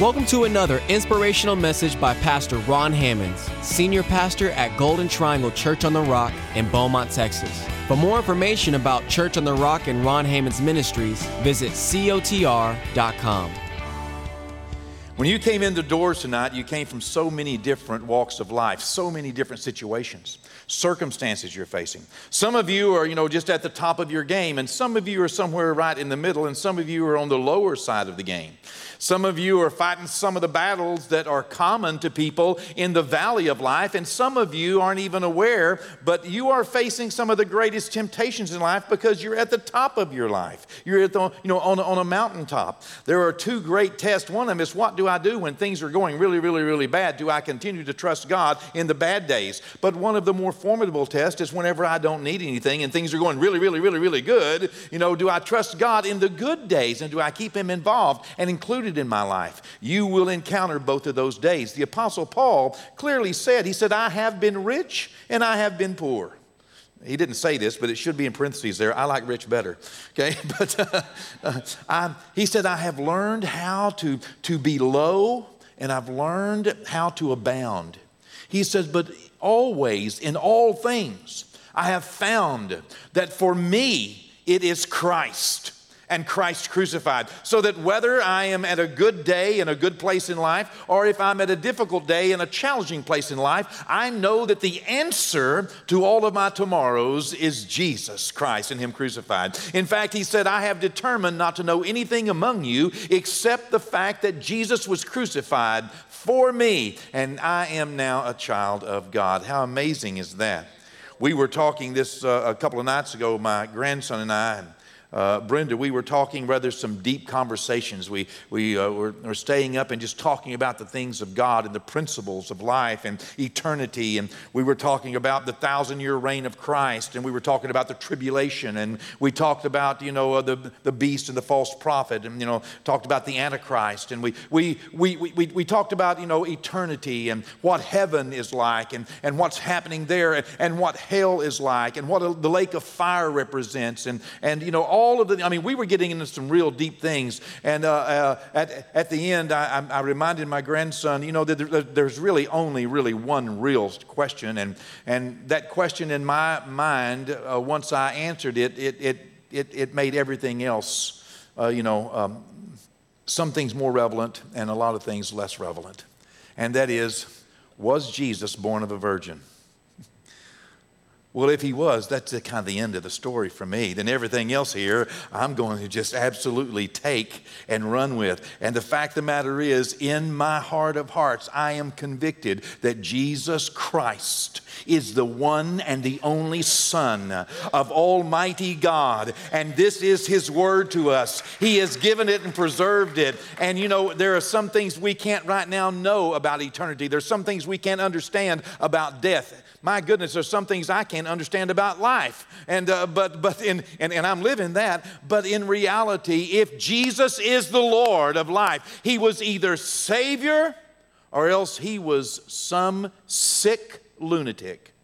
Welcome to another inspirational message by Pastor Ron Hammonds, Senior Pastor at Golden Triangle Church on the Rock in Beaumont, Texas. For more information about Church on the Rock and Ron Hammonds Ministries, visit cotr.com. When you came in the doors tonight, you came from so many different walks of life, so many different situations, circumstances you're facing. Some of you are, you know, just at the top of your game, and some of you are somewhere right in the middle, and some of you are on the lower side of the game. Some of you are fighting some of the battles that are common to people in the valley of life, and some of you aren't even aware, but you are facing some of the greatest temptations in life because you're at the top of your life. You're at the, you know, on on a mountaintop. There are two great tests. One of them is what do I do when things are going really, really, really bad? Do I continue to trust God in the bad days? But one of the more formidable tests is whenever I don't need anything and things are going really, really, really, really good, you know, do I trust God in the good days and do I keep Him involved and included in my life. You will encounter both of those days. The Apostle Paul clearly said, He said, I have been rich and I have been poor. He didn't say this, but it should be in parentheses there. I like rich better. Okay? But uh, uh, I, he said, I have learned how to, to be low and I've learned how to abound. He says, but always in all things, I have found that for me it is Christ and Christ crucified. So that whether I am at a good day in a good place in life, or if I'm at a difficult day in a challenging place in life, I know that the answer to all of my tomorrows is Jesus Christ and Him crucified. In fact, He said, I have determined not to know anything among you except the fact that Jesus was crucified for me, and I am now a child of God. How amazing is that? We were talking this uh, a couple of nights ago, my grandson and I. And uh, Brenda, we were talking rather some deep conversations. We, we uh, were, were, staying up and just talking about the things of God and the principles of life and eternity. And we were talking about the thousand year reign of Christ. And we were talking about the tribulation. And we talked about, you know, uh, the, the beast and the false prophet. And, you know, talked about the Antichrist. And we, we, we, we, we talked about, you know, eternity and what heaven is like and, and what's happening there and, and what hell is like and what a, the lake of fire represents. And, and you know, all all of the, I mean, we were getting into some real deep things. And uh, uh, at, at the end, I, I, reminded my grandson, you know, that there's really only really one real question. And, and that question in my mind, uh, once I answered it, it, it, it, it made everything else, uh, you know, um, some things more relevant and a lot of things less relevant. And that is, was Jesus born of a virgin? Well, if he was, that's the kind of the end of the story for me. Then everything else here, I'm going to just absolutely take and run with. And the fact of the matter is, in my heart of hearts, I am convicted that Jesus Christ is the one and the only Son of Almighty God. And this is His word to us. He has given it and preserved it. And you know, there are some things we can't right now know about eternity, there's some things we can't understand about death my goodness, there's some things I can't understand about life. And, uh, but, but in, and, and I'm living that. But in reality, if Jesus is the Lord of life, He was either Savior or else He was some sick lunatic.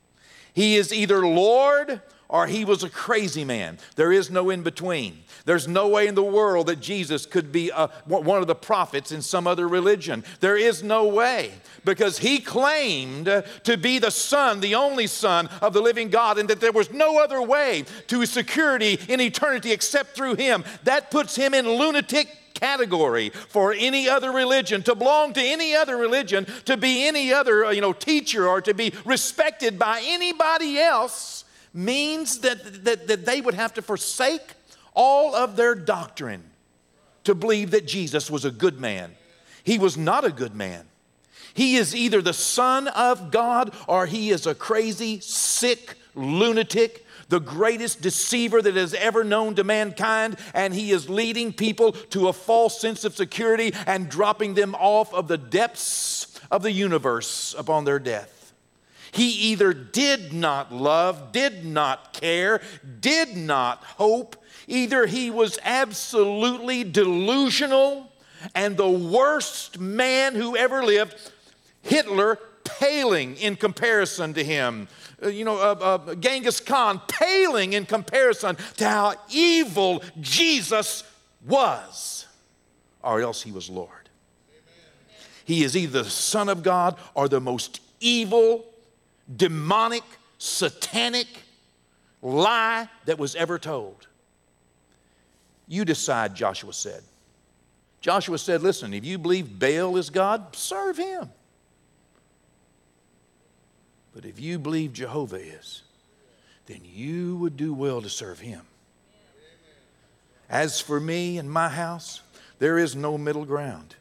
He is either Lord or he was a crazy man. There is no in between. There's no way in the world that Jesus could be a, one of the prophets in some other religion. There is no way because he claimed to be the Son, the only Son of the living God, and that there was no other way to security in eternity except through him. That puts him in lunatic category for any other religion, to belong to any other religion, to be any other uh, you know, teacher, or to be respected by anybody else means that, that, that they would have to forsake all of their doctrine to believe that Jesus was a good man. He was not a good man. He is either the Son of God or he is a crazy, sick lunatic, the greatest deceiver that has ever known to mankind, and he is leading people to a false sense of security and dropping them off of the depths of the universe upon their death. He either did not love, did not care, did not hope. Either he was absolutely delusional and the worst man who ever lived, Hitler paling in comparison to him. Uh, you know, uh, uh, Genghis Khan paling in comparison to how evil Jesus was, or else he was Lord. He is either the Son of God or the most evil, demonic, satanic lie that was ever told. You decide, Joshua said. Joshua said, Listen, if you believe Baal is God, serve him. But if you believe Jehovah is, then you would do well to serve him. As for me and my house, there is no middle ground.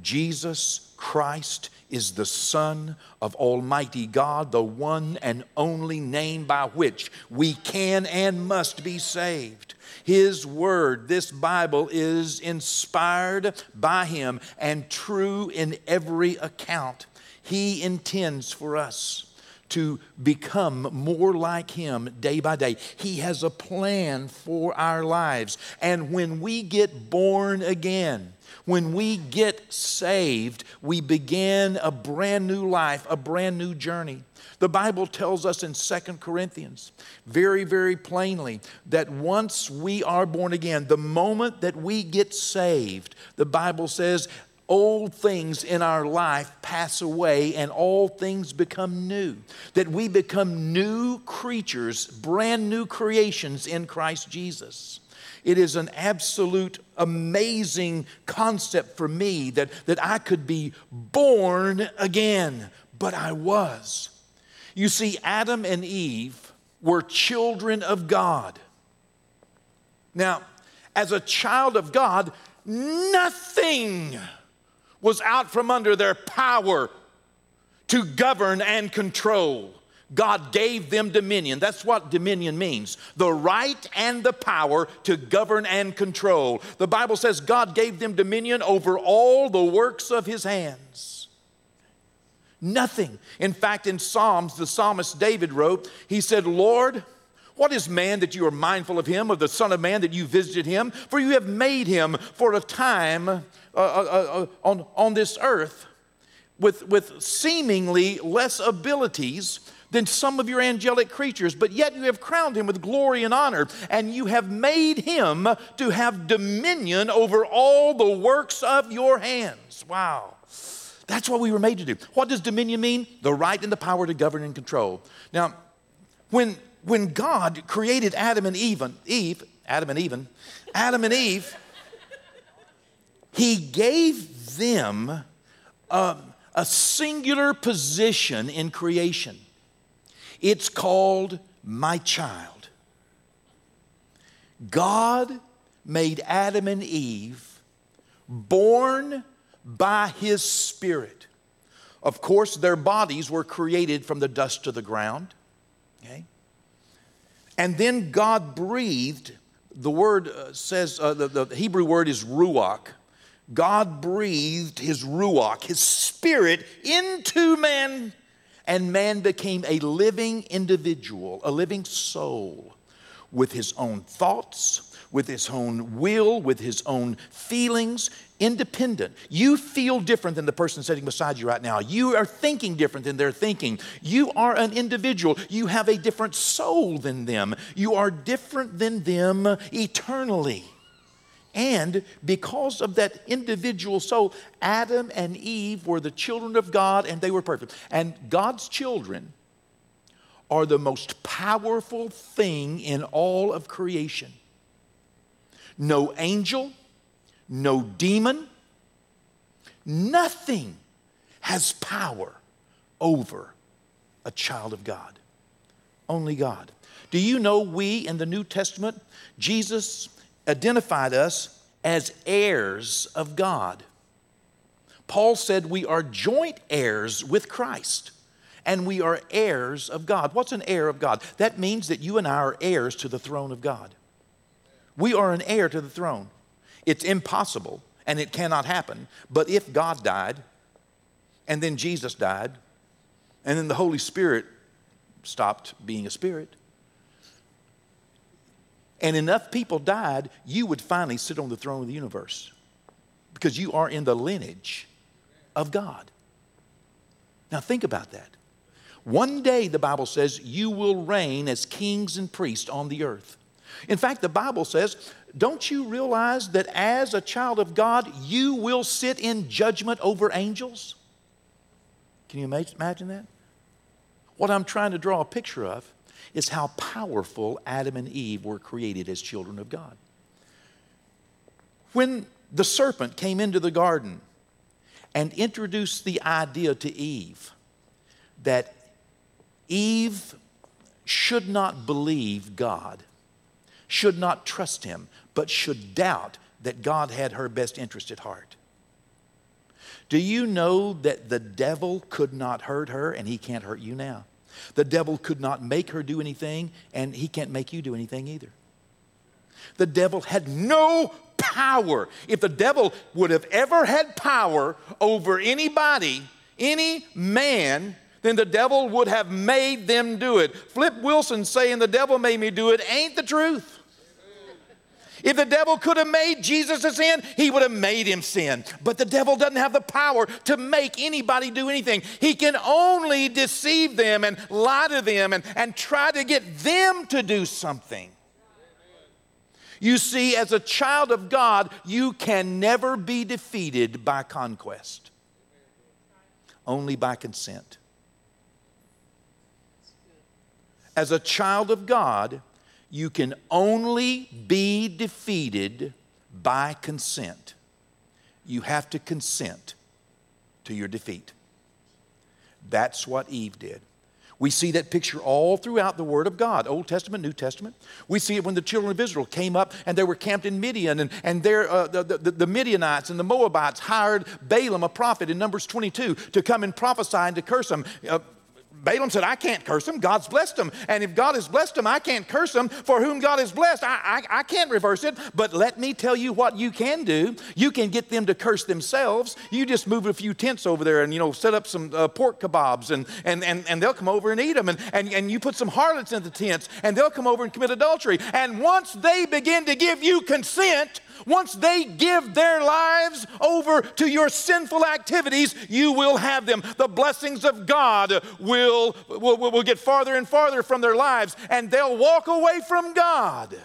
Jesus Christ is the Son of Almighty God, the one and only name by which we can and must be saved. His Word, this Bible, is inspired by Him and true in every account. He intends for us to become more like Him day by day. He has a plan for our lives. And when we get born again, when we get saved, we begin a brand new life, a brand new journey. The Bible tells us in Second Corinthians very, very plainly that once we are born again, the moment that we get saved, the Bible says, old things in our life pass away and all things become new. That we become new creatures, brand new creations in Christ Jesus. It is an absolute amazing concept for me that, that I could be born again, but I was. You see, Adam and Eve were children of God. Now, as a child of God, nothing was out from under their power to govern and control. God gave them dominion. That's what dominion means the right and the power to govern and control. The Bible says God gave them dominion over all the works of his hands. Nothing. In fact, in Psalms, the psalmist David wrote, he said, Lord, what is man that you are mindful of him, of the Son of Man that you visited him? For you have made him for a time uh, uh, uh, uh on, on this earth with, with seemingly less abilities than some of your angelic creatures, but yet you have crowned him with glory and honor, and you have made him to have dominion over all the works of your hands. Wow. That's what we were made to do. What does dominion mean? The right and the power to govern and control. Now, when, when God created Adam and Eve, Eve, Adam and Eve, Adam and Eve, he gave them a, a singular position in creation. It's called my child. God made Adam and Eve born by his spirit. Of course, their bodies were created from the dust of the ground. Okay? And then God breathed, the word uh, says, uh, the, the Hebrew word is ruach. God breathed his ruach, his spirit, into man and man became a living individual, a living soul with his own thoughts, with his own will, with his own feelings, independent. You feel different than the person sitting beside you right now. You are thinking different than they're thinking. You are an individual. You have a different soul than them. You are different than them eternally. And because of that individual soul, Adam and Eve were the children of God and they were perfect. And God's children are the most powerful thing in all of creation. No angel, no demon, nothing has power over a child of God. Only God. Do you know we in the New Testament, Jesus identified us as heirs of God. Paul said we are joint heirs with Christ and we are heirs of God. What's an heir of God? That means that you and I are heirs to the throne of God. We are an heir to the throne. It's impossible and it cannot happen. But if God died and then Jesus died and then the Holy Spirit stopped being a spirit, and enough people died, you would finally sit on the throne of the universe because you are in the lineage of God. Now, think about that. One day, the Bible says, you will reign as kings and priests on the earth. In fact, the Bible says don't you realize that as a child of God, you will sit in judgment over angels? Can you imagine that? What I'm trying to draw a picture of is how powerful Adam and Eve were created as children of God. When the serpent came into the garden and introduced the idea to Eve that Eve should not believe God, should not trust Him, but should doubt that God had her best interest at heart. Do you know that the devil could not hurt her and he can't hurt you now? The devil could not make her do anything and he can't make you do anything either. The devil had no power. If the devil would have ever had power over anybody, any man, then the devil would have made them do it. Flip Wilson saying the devil made me do it ain't the truth. If the devil could have made Jesus a sin, he would have made him sin. But the devil doesn't have the power to make anybody do anything. He can only deceive them and lie to them and, and try to get them to do something. You see, as a child of God, you can never be defeated by conquest, only by consent. As a child of God, you can only be defeated by consent. You have to consent to your defeat. That's what Eve did. We see that picture all throughout the Word of God, Old Testament, New Testament. We see it when the children of Israel came up and they were camped in Midian, and, and uh, the, the, the, Midianites and the Moabites hired Balaam, a prophet, in Numbers 22 to come and prophesy and to curse them. Uh, Balaam said, I can't curse them. God's blessed them. And if God has blessed them, I can't curse them. For whom God has blessed, I, I, I, can't reverse it. But let me tell you what you can do. You can get them to curse themselves. You just move a few tents over there and, you know, set up some uh, pork kebabs and, and, and, and they'll come over and eat them. And, and, and you put some harlots in the tents and they'll come over and commit adultery. And once they begin to give you consent, once they give their lives over to your sinful activities, you will have them. The blessings of God will, will, will get farther and farther from their lives, and they'll walk away from God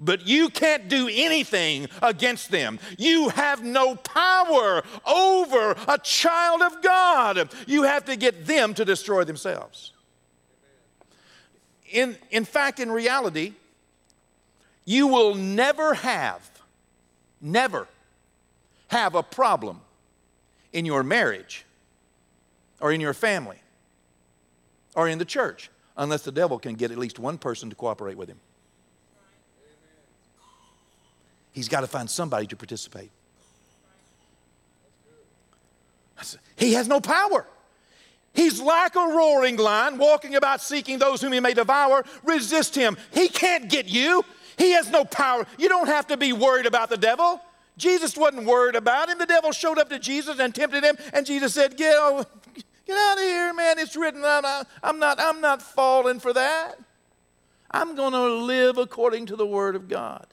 but you can't do anything against them. You have no power over a child of God. You have to get them to destroy themselves. In, in fact, in reality, you will never have never have a problem in your marriage or in your family or in the church unless the devil can get at least one person to cooperate with him. He's got to find somebody to participate. He has no power. He's like a roaring lion walking about seeking those whom he may devour. Resist him. He can't get you. He has no power. You don't have to be worried about the devil. Jesus wasn't worried about him. The devil showed up to Jesus and tempted him, and Jesus said, Get, oh, get out of here, man. It's written. I'm not, I'm not, I'm not falling for that. I'm going to live according to the Word of God.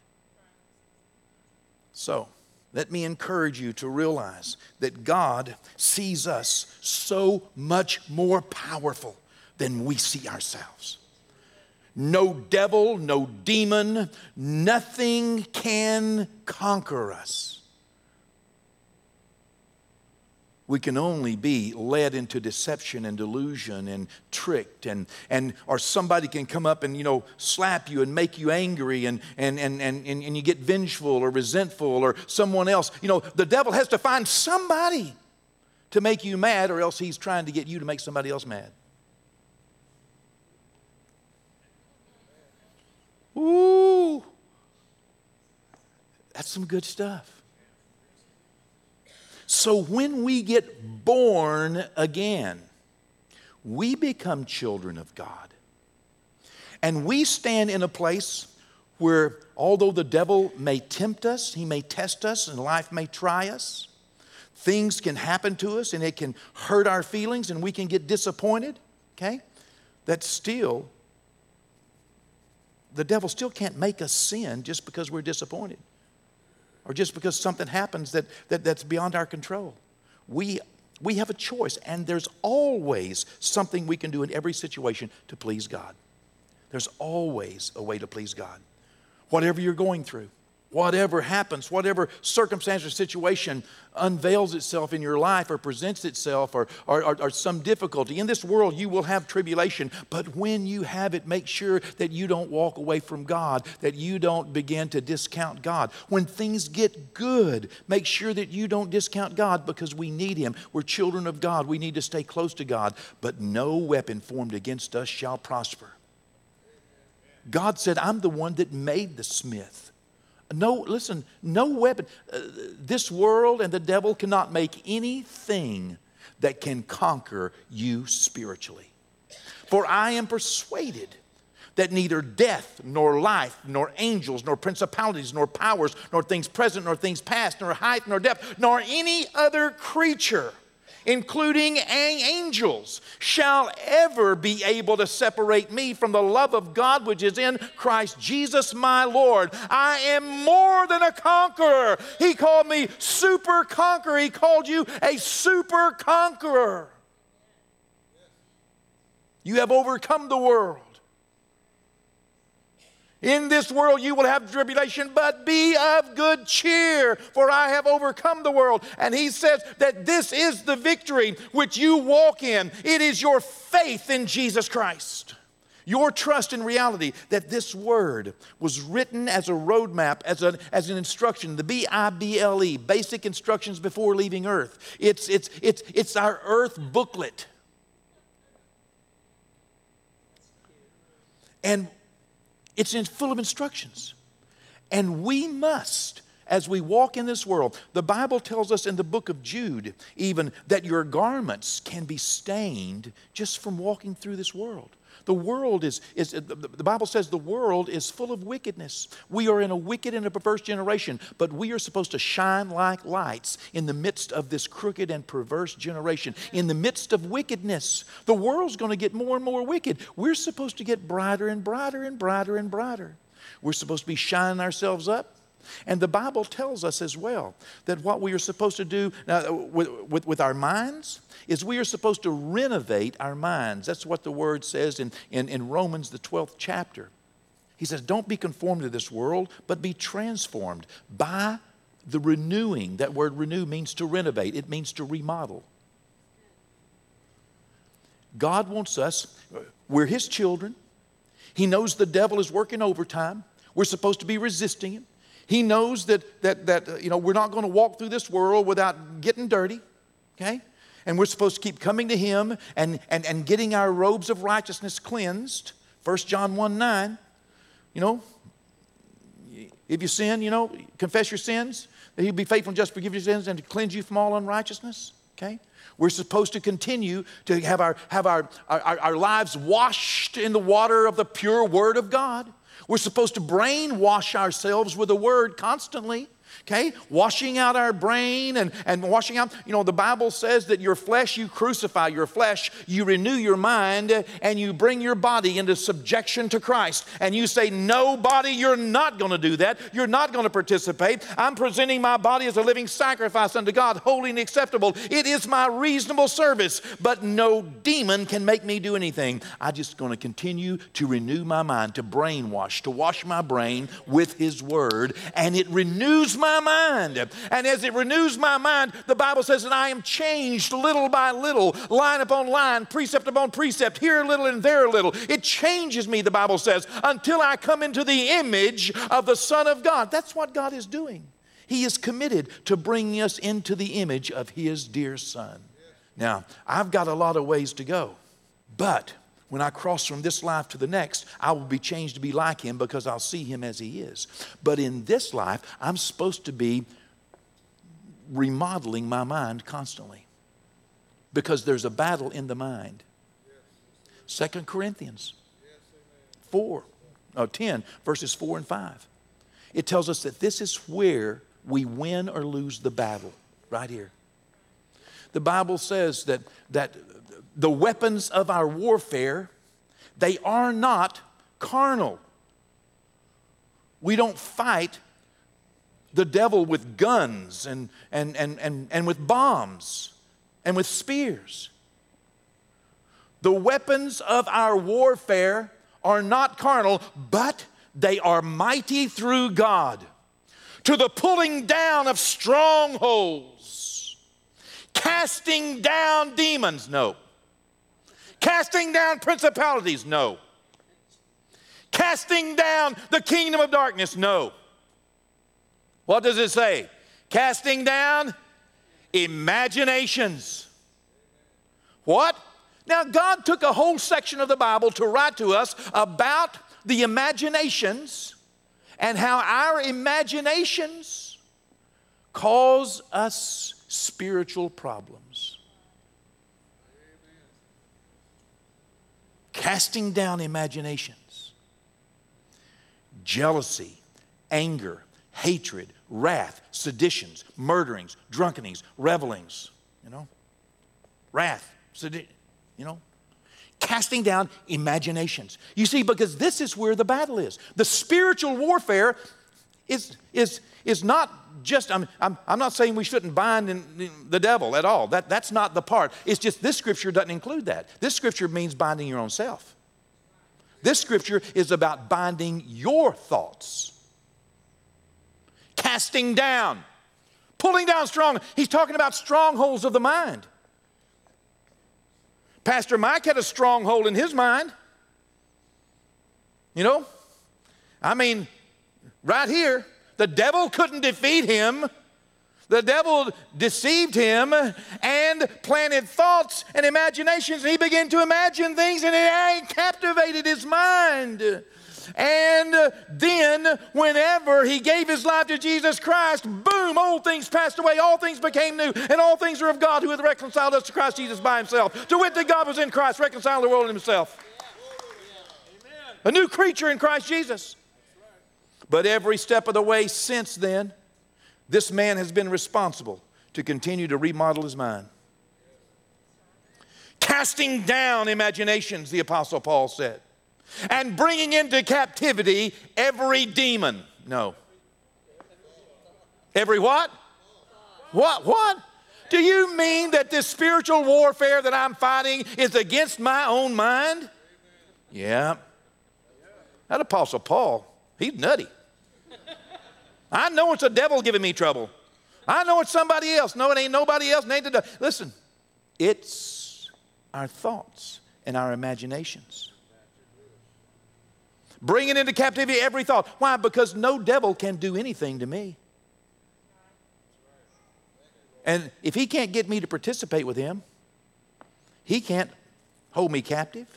So, let me encourage you to realize that God sees us so much more powerful than we see ourselves. No devil, no demon, nothing can conquer us. We can only be led into deception and delusion and tricked and, and or somebody can come up and you know slap you and make you angry and, and, and, and, and you get vengeful or resentful or someone else. You know, the devil has to find somebody to make you mad or else he's trying to get you to make somebody else mad. Ooh, that's some good stuff. So when we get born again, we become children of God. And we stand in a place where, although the devil may tempt us, he may test us, and life may try us, things can happen to us and it can hurt our feelings and we can get disappointed, okay? That still the devil still can't make us sin just because we're disappointed or just because something happens that, that, that's beyond our control. We, we have a choice, and there's always something we can do in every situation to please God. There's always a way to please God. Whatever you're going through, whatever happens, whatever circumstance or situation unveils itself in your life or presents itself or, or, or, or, some difficulty. In this world, you will have tribulation, but when you have it, make sure that you don't walk away from God, that you don't begin to discount God. When things get good, make sure that you don't discount God because we need Him. We're children of God. We need to stay close to God, but no weapon formed against us shall prosper. God said, I'm the one that made the smith. No, listen, no weapon. Uh, this world and the devil cannot make anything that can conquer you spiritually. For I am persuaded that neither death, nor life, nor angels, nor principalities, nor powers, nor things present, nor things past, nor height, nor depth, nor any other creature including angels, shall ever be able to separate me from the love of God which is in Christ Jesus my Lord. I am more than a conqueror. He called me super conqueror. He called you a super conqueror. You have overcome the world. In this world you will have tribulation, but be of good cheer, for I have overcome the world. And he says that this is the victory which you walk in. It is your faith in Jesus Christ. Your trust in reality that this word was written as a roadmap, as, a, as an instruction, the B I B L E, basic instructions before leaving earth. It's, it's, it's, it's our earth booklet. And it's full of instructions. And we must, as we walk in this world, the Bible tells us in the book of Jude, even, that your garments can be stained just from walking through this world. The world is, is the Bible says the world is full of wickedness. We are in a wicked and a perverse generation, but we are supposed to shine like lights in the midst of this crooked and perverse generation, in the midst of wickedness. The world's going to get more and more wicked. We're supposed to get brighter and brighter and brighter and brighter. We're supposed to be shining ourselves up. And the Bible tells us as well that what we are supposed to do now, with, with, with our minds, is we are supposed to renovate our minds. That's what the word says in, in, in Romans, the 12th chapter. He says, Don't be conformed to this world, but be transformed by the renewing. That word renew means to renovate, it means to remodel. God wants us, we're His children. He knows the devil is working overtime. We're supposed to be resisting him. He knows that, that, that uh, you know, we're not going to walk through this world without getting dirty, okay? and we're supposed to keep coming to Him and, and, and getting our robes of righteousness cleansed. 1 John 1 9. You know, if you sin, you know, confess your sins, that He'll be faithful and just forgive your sins and to cleanse you from all unrighteousness. Okay? We're supposed to continue to have our, have our, our, our lives washed in the water of the pure Word of God. We're supposed to brainwash ourselves with the Word constantly okay? Washing out our brain and, and washing out, you know, the Bible says that your flesh, you crucify your flesh, you renew your mind, and you bring your body into subjection to Christ. And you say, No, body, you're not going to do that. You're not going to participate. I'm presenting my body as a living sacrifice unto God, holy and acceptable. It is my reasonable service, but no demon can make me do anything. I'm just going to continue to renew my mind, to brainwash, to wash my brain with His Word, and it renews my mind. And as it renews my mind, the Bible says that I am changed little by little, line upon line, precept upon precept, here a little and there a little. It changes me, the Bible says, until I come into the image of the Son of God. That's what God is doing. He is committed to bringing us into the image of His dear Son. Now, I've got a lot of ways to go, but when I cross from this life to the next, I will be changed to be like him because I'll see him as he is. But in this life, I'm supposed to be remodeling my mind constantly because there's a battle in the mind. Second Corinthians 4, oh, 10, verses 4 and 5. It tells us that this is where we win or lose the battle, right here. The Bible says that, that the weapons of our warfare, they are not carnal. We don't fight the devil with guns and, and, and, and, and with bombs and with spears. The weapons of our warfare are not carnal, but they are mighty through God to the pulling down of strongholds, casting down demons? No. Casting down principalities? No. Casting down the kingdom of darkness? No. What does it say? Casting down imaginations. What? Now, God took a whole section of the Bible to write to us about the imaginations and how our imaginations cause us spiritual problems. Casting down imaginations, jealousy, anger, hatred, wrath, seditions, murderings, drunkenings, revelings, you know, wrath, sedition, you know, casting down imaginations. You see, because this is where the battle is. The spiritual warfare is, is, is not just, I'm, I'm, I'm not saying we shouldn't bind in, in the devil at all. That, that's not the part. It's just this scripture doesn't include that. This scripture means binding your own self. This scripture is about binding your thoughts, casting down, pulling down strong. He's talking about strongholds of the mind. Pastor Mike had a stronghold in his mind. You know? I mean, right here, the devil couldn't defeat him. The devil deceived him and planted thoughts and imaginations, he began to imagine things, and it captivated his mind. And then, whenever he gave his life to Jesus Christ, boom, old things passed away, all things became new, and all things are of God who hath reconciled us to Christ Jesus by himself. To wit, that God was in Christ, reconciling the world in himself. A new creature in Christ Jesus. But every step of the way since then, this man has been responsible to continue to remodel his mind. Casting down imaginations, the Apostle Paul said and bringing into captivity every demon. No. Every what? What? What? Do you mean that this spiritual warfare that I'm fighting is against my own mind? Yeah. That Apostle Paul, he's nutty. I know it's the devil giving me trouble. I know it's somebody else. No, it ain't nobody else. Ain't the, listen, it's our thoughts and our imaginations bringing into captivity every thought. Why? Because no devil can do anything to me. And if he can't get me to participate with him, he can't hold me captive.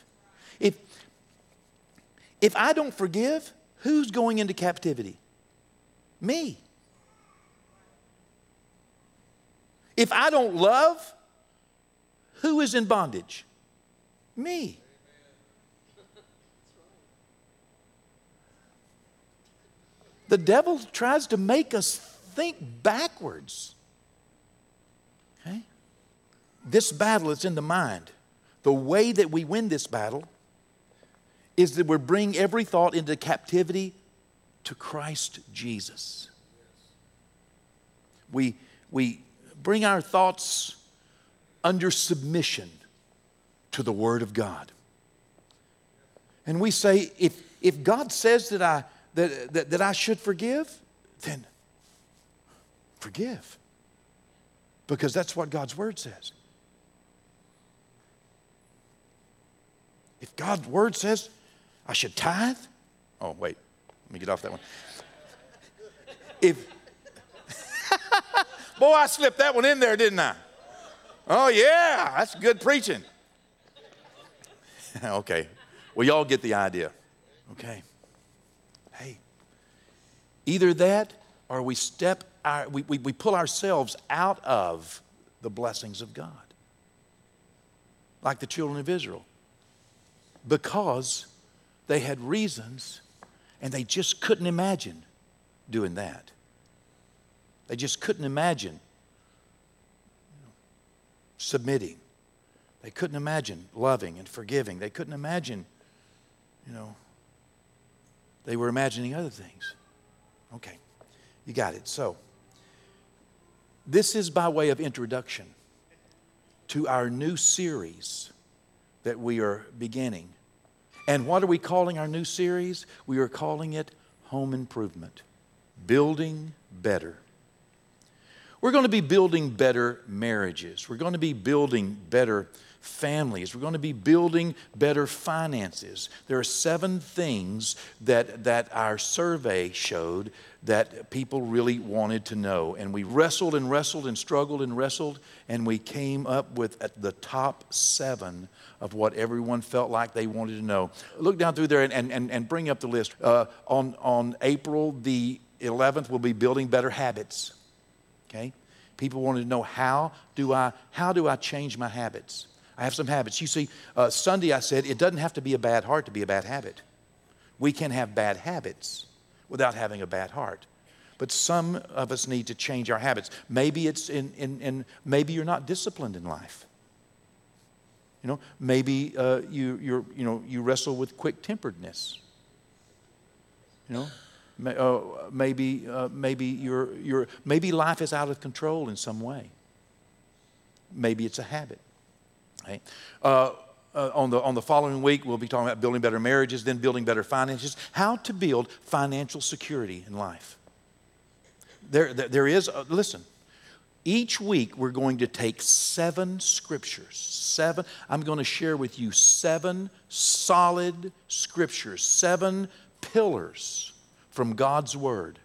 If, if I don't forgive, who's going into captivity? Me. If I don't love, who is in bondage? Me. The devil tries to make us think backwards. Okay? This battle is in the mind. The way that we win this battle is that we bring every thought into captivity to Christ Jesus. We, we bring our thoughts under submission to the Word of God. And we say, if, if God says that I, that, that, that I should forgive, then forgive. Because that's what God's word says. If God's word says I should tithe, oh, wait, let me get off that one. If, boy, I slipped that one in there, didn't I? Oh, yeah, that's good preaching. okay, well, y'all get the idea. Okay. Hey. Either that or we step our, we, we, we pull ourselves out of the blessings of God. Like the children of Israel. Because they had reasons and they just couldn't imagine doing that. They just couldn't imagine submitting. They couldn't imagine loving and forgiving. They couldn't imagine, you know, they were imagining other things. Okay, you got it. So, this is by way of introduction to our new series that we are beginning. And what are we calling our new series? We are calling it Home Improvement Building better. We're going to be building better marriages. We're going to be building better families. We're going to be building better finances. There are seven things that, that our survey showed that people really wanted to know. And we wrestled and wrestled and struggled and wrestled, and we came up with the top seven of what everyone felt like they wanted to know. Look down through there and, and, and bring up the list. Uh, on, on April the 11th, we'll be building better habits. Okay? People wanted to know how do I, how do I change my habits? I have some habits. You see, uh, Sunday I said it doesn't have to be a bad heart to be a bad habit. We can have bad habits without having a bad heart. But some of us need to change our habits. Maybe it's in, in, in maybe you're not disciplined in life. You know, maybe uh, you, you're, you, know, you wrestle with quick temperedness. You know, uh, maybe, uh, maybe, you're, you're, maybe life is out of control in some way. Maybe it's a habit. Uh, uh, on, the, on the following week, we'll be talking about building better marriages, then building better finances, how to build financial security in life. There, there, there is, uh, listen, each week we're going to take seven scriptures. Seven, I'm going to share with you seven solid scriptures, seven pillars from God's Word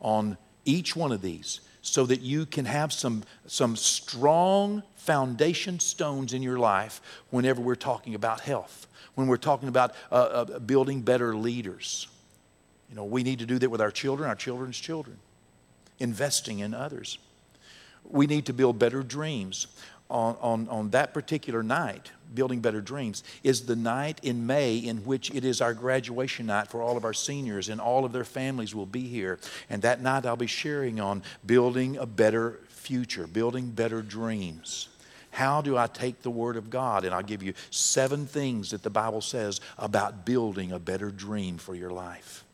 on each one of these so that you can have some, some strong foundation stones in your life whenever we're talking about health, when we're talking about uh, uh, building better leaders. You know, we need to do that with our children, our children's children, investing in others. We need to build better dreams. On, on, on that particular night, Building Better Dreams, is the night in May in which it is our graduation night for all of our seniors, and all of their families will be here. And that night, I'll be sharing on building a better future, building better dreams. How do I take the Word of God? And I'll give you seven things that the Bible says about building a better dream for your life,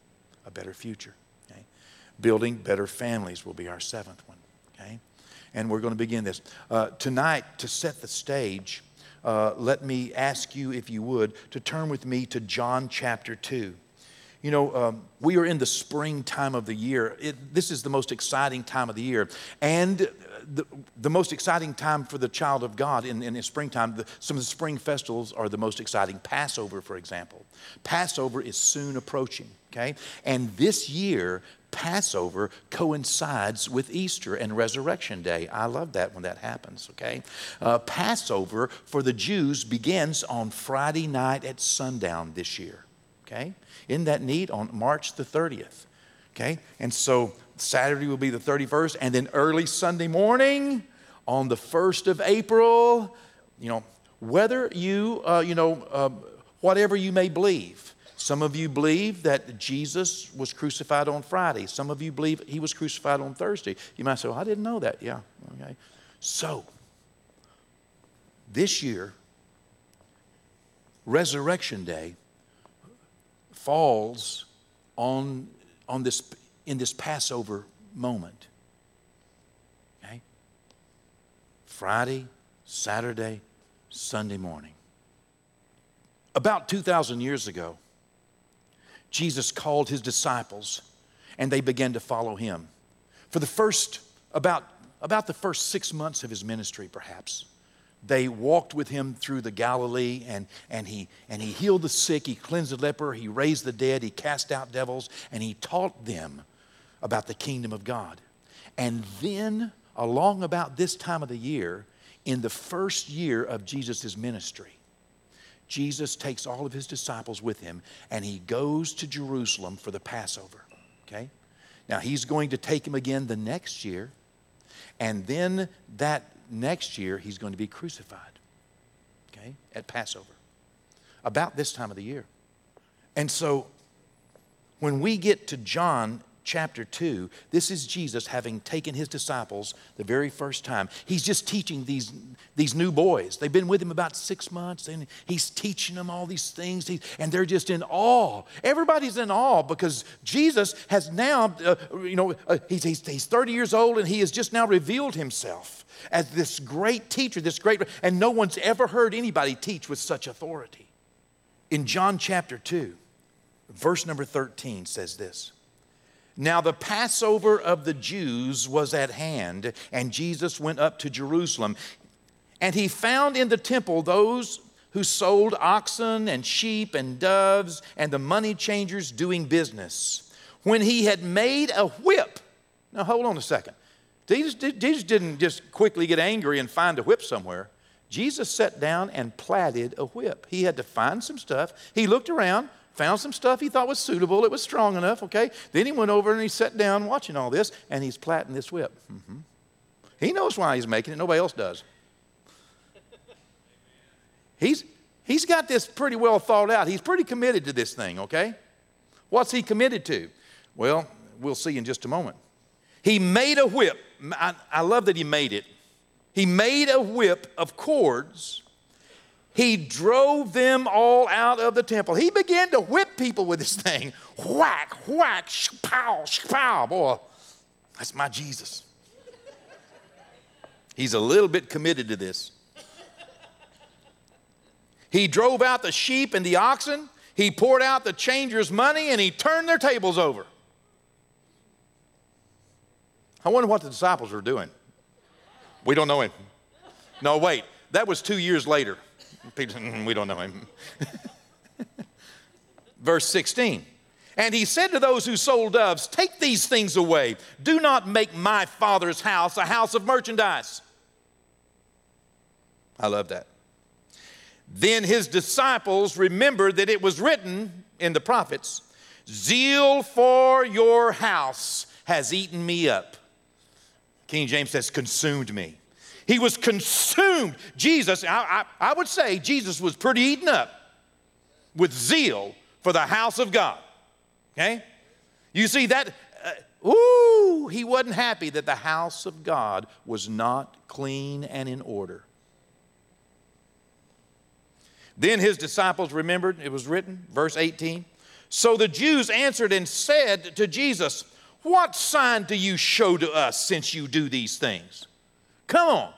a better future. Okay? Building better families will be our seventh one. Okay? And we're going to begin this. Uh, tonight, to set the stage, uh, let me ask you, if you would, to turn with me to John chapter 2. You know, um, we are in the spring time of the year. It, this is the most exciting time of the year. And the, the most exciting time for the child of God in, in the springtime, the, some of the spring festivals are the most exciting. Passover, for example. Passover is soon approaching, okay? And this year, Passover coincides with Easter and Resurrection Day. I love that when that happens, okay? Uh, Passover for the Jews begins on Friday night at sundown this year, okay? Isn't that neat? On March the 30th, okay? And so Saturday will be the 31st, and then early Sunday morning on the 1st of April, you know, whether you, uh, you know, uh, whatever you may believe. Some of you believe that Jesus was crucified on Friday. Some of you believe he was crucified on Thursday. You might say, well, I didn't know that. Yeah, okay. So, this year, Resurrection Day falls on, on this in this Passover moment. Okay? Friday, Saturday, Sunday morning. About 2,000 years ago, Jesus called his disciples and they began to follow him. For the first, about, about the first six months of his ministry, perhaps, they walked with him through the Galilee and, and, he, and he healed the sick, he cleansed the leper, he raised the dead, he cast out devils, and he taught them about the kingdom of God. And then, along about this time of the year, in the first year of Jesus' ministry, Jesus takes all of his disciples with him and he goes to Jerusalem for the Passover. Okay? Now, he's going to take him again the next year, and then that next year, he's going to be crucified. Okay? At Passover. About this time of the year. And so, when we get to John chapter 2, this is Jesus having taken his disciples the very first time. He's just teaching these, these new boys. They've been with him about six months, and he's teaching them all these things, and they're just in awe. Everybody's in awe because Jesus has now, uh, you know, uh, he's, he's, he's 30 years old, and he has just now revealed himself as this great teacher, this great, and no one's ever heard anybody teach with such authority. In John chapter 2, verse number 13 says this. Now, the Passover of the Jews was at hand, and Jesus went up to Jerusalem. And he found in the temple those who sold oxen and sheep and doves and the money changers doing business. When he had made a whip, now hold on a second. Jesus, Jesus didn't just quickly get angry and find a whip somewhere. Jesus sat down and plaited a whip. He had to find some stuff. He looked around, found some stuff he thought was suitable, it was strong enough, okay? Then he went over and he sat down watching all this, and he's plaiting this whip. Mm-hmm. He knows why he's making it, nobody else does. He's, he's got this pretty well thought out. He's pretty committed to this thing, okay? What's he committed to? Well, we'll see in just a moment. He made a whip. I, I love that he made it. He made a whip of cords he drove them all out of the temple. He began to whip people with this thing. Whack, whack, pow, pow. Boy, that's my Jesus. He's a little bit committed to this. He drove out the sheep and the oxen. He poured out the changers' money and he turned their tables over. I wonder what the disciples were doing. We don't know him. No, wait, that was two years later. We don't know him. Verse 16. And he said to those who sold doves, Take these things away. Do not make my father's house a house of merchandise. I love that. Then his disciples remembered that it was written in the prophets Zeal for your house has eaten me up. King James says, consumed me. He was consumed. Jesus, I, I, I would say Jesus was pretty eaten up with zeal for the house of God. Okay? You see that, uh, ooh, he wasn't happy that the house of God was not clean and in order. Then his disciples remembered, it was written, verse 18. So the Jews answered and said to Jesus, What sign do you show to us since you do these things? Come on.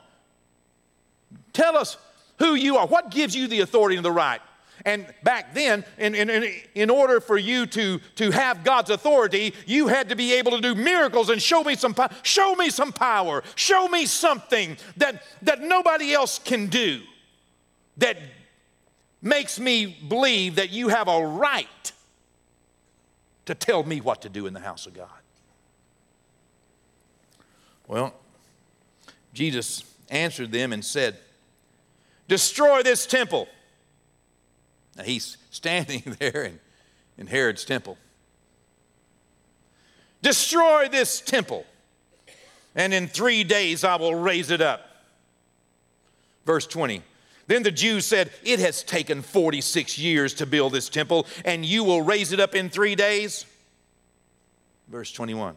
Tell us who you are. What gives you the authority and the right? And back then, in, in, in, order for you to, to have God's authority, you had to be able to do miracles and show me some, show me some power. Show me something that, that nobody else can do that makes me believe that you have a right to tell me what to do in the house of God. Well, Jesus answered them and said, Destroy this temple. Now he's standing there in, in Herod's temple. Destroy this temple, and in three days I will raise it up. Verse 20. Then the Jews said, It has taken 46 years to build this temple, and you will raise it up in three days. Verse 21.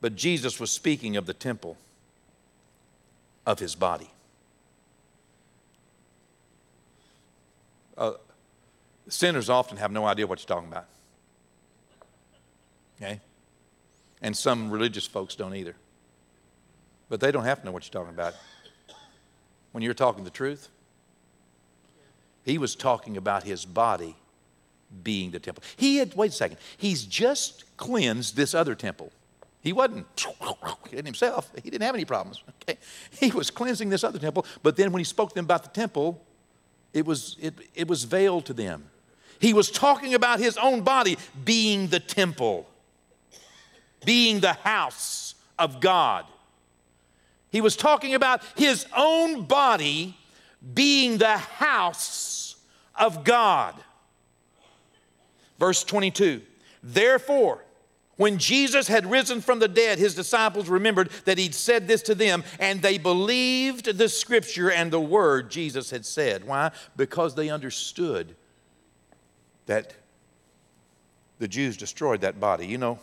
But Jesus was speaking of the temple of his body. Uh, sinners often have no idea what you're talking about. Okay? And some religious folks don't either. But they don't have to know what you're talking about. When you're talking the truth, he was talking about his body being the temple. He had, wait a second, he's just cleansed this other temple. He wasn't in himself, he didn't have any problems. Okay? He was cleansing this other temple, but then when he spoke to them about the temple, it was, it, it was veiled to them. He was talking about his own body being the temple, being the house of God. He was talking about his own body being the house of God. Verse 22 Therefore, when Jesus had risen from the dead, his disciples remembered that he'd said this to them, and they believed the scripture and the word Jesus had said. Why? Because they understood that the Jews destroyed that body. You know,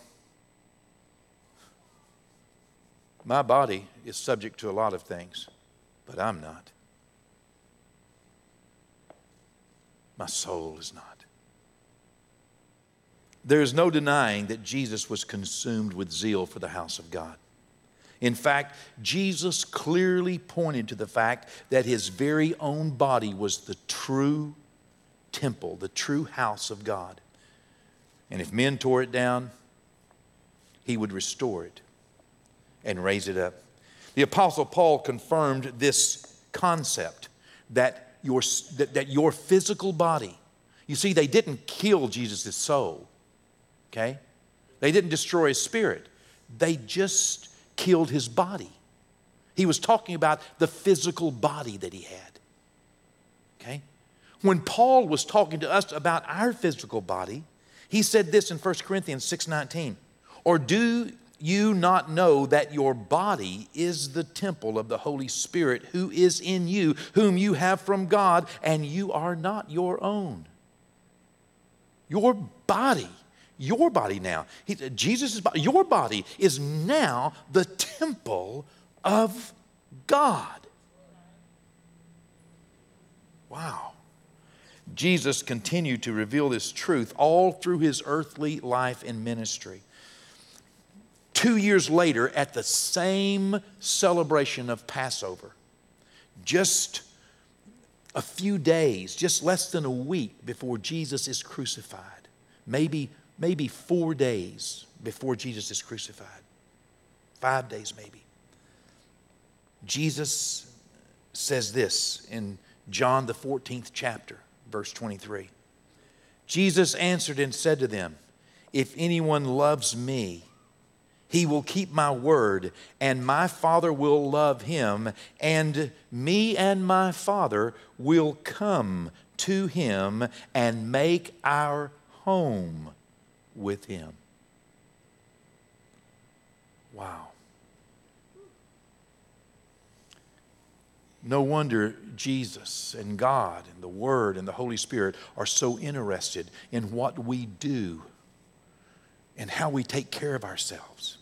my body is subject to a lot of things, but I'm not. My soul is not. There is no denying that Jesus was consumed with zeal for the house of God. In fact, Jesus clearly pointed to the fact that his very own body was the true temple, the true house of God. And if men tore it down, he would restore it and raise it up. The Apostle Paul confirmed this concept that your, that, that your physical body, you see, they didn't kill Jesus' soul, okay? They didn't destroy his spirit, they just killed his body. He was talking about the physical body that he had. Okay? When Paul was talking to us about our physical body, he said this in 1 Corinthians 6:19. Or do you not know that your body is the temple of the Holy Spirit who is in you, whom you have from God, and you are not your own? Your body, your body now, Jesus' body, your body is now the temple of God. Wow. Jesus continued to reveal this truth all through his earthly life and ministry. Two years later, at the same celebration of Passover, just a few days, just less than a week before Jesus is crucified, maybe, maybe four days before Jesus is crucified, five days maybe, Jesus says this in John, the 14th chapter verse 23. Jesus answered and said to them, If anyone loves me, he will keep my word, and my Father will love him, and me and my Father will come to him and make our home with him. Wow. No wonder Jesus and God and the Word and the Holy Spirit are so interested in what we do and how we take care of ourselves.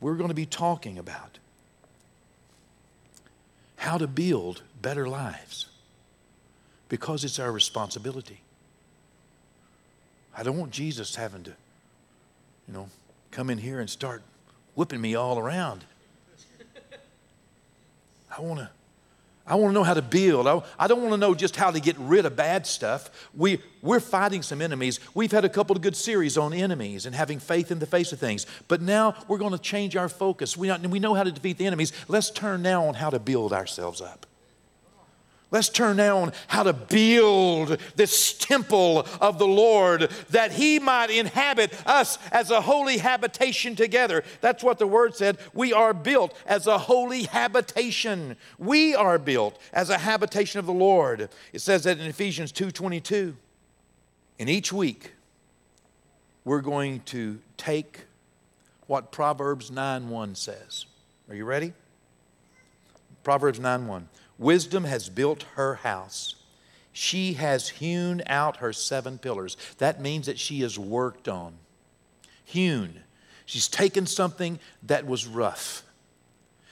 We're going to be talking about how to build better lives because it's our responsibility. I don't want Jesus having to, you know, come in here and start whipping me all around. I want to. I want to know how to build. I, I don't want to know just how to get rid of bad stuff. We, we're fighting some enemies. We've had a couple of good series on enemies and having faith in the face of things. But now we're going to change our focus. We, we know how to defeat the enemies. Let's turn now on how to build ourselves up. Let's turn now on how to build this temple of the Lord that He might inhabit us as a holy habitation together. That's what the word said. We are built as a holy habitation. We are built as a habitation of the Lord. It says that in Ephesians 2:22. And each week, we're going to take what Proverbs 9:1 says. Are you ready? Proverbs 9:1. Wisdom has built her house. She has hewn out her seven pillars. That means that she has worked on. Hewn. She's taken something that was rough.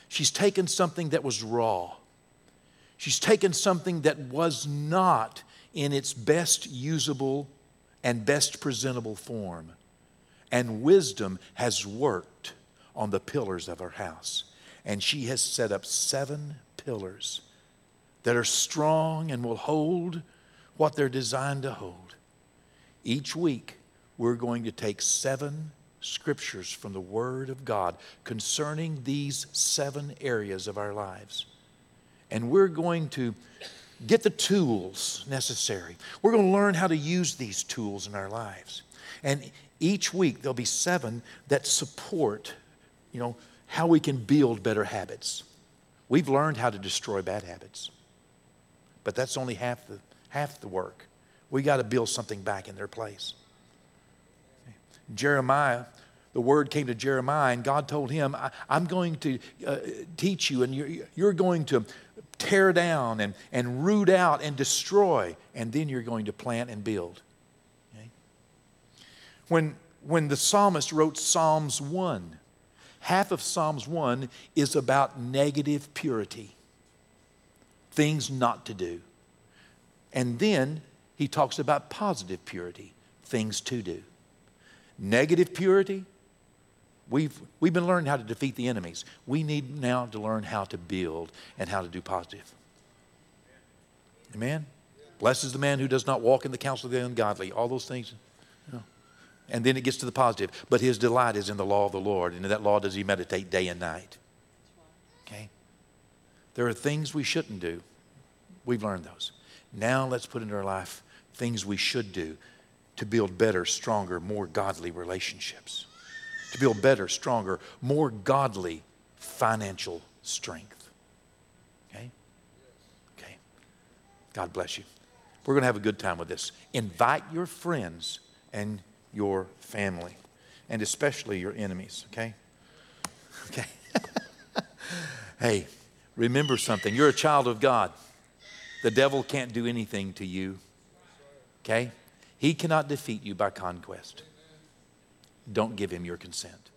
She's taken something that was raw. She's taken something that was not in its best usable and best presentable form. And wisdom has worked on the pillars of her house. And she has set up seven pillars that are strong and will hold what they're designed to hold. Each week, we're going to take seven scriptures from the Word of God concerning these seven areas of our lives. And we're going to get the tools necessary. We're going to learn how to use these tools in our lives. And each week, there'll be seven that support, you know, how we can build better habits. We've learned how to destroy bad habits. But that's only half the, half the work. We got to build something back in their place. Jeremiah, the word came to Jeremiah, and God told him, I, am going to uh, teach you, and you're, you're going to tear down and, and root out and destroy, and then you're going to plant and build. Okay? When, when the psalmist wrote Psalms 1, half of Psalms 1 is about negative purity things not to do. And then he talks about positive purity, things to do. Negative purity, we've, we've been learning how to defeat the enemies. We need now to learn how to build and how to do positive. Amen? Blessed is the man who does not walk in the counsel of the ungodly. All those things. You know. And then it gets to the positive. But his delight is in the law of the Lord, and in that law does he meditate day and night. Okay? There are things we shouldn't do. We've learned those. Now let's put into our life things we should do to build better, stronger, more godly relationships, to build better, stronger, more godly financial strength. Okay? Okay. God bless you. We're going to have a good time with this. Invite your friends and your family, and especially your enemies, okay? Okay. hey, remember something. You're a child of God. The devil can't do anything to you, okay? He cannot defeat you by conquest. Don't give him your consent.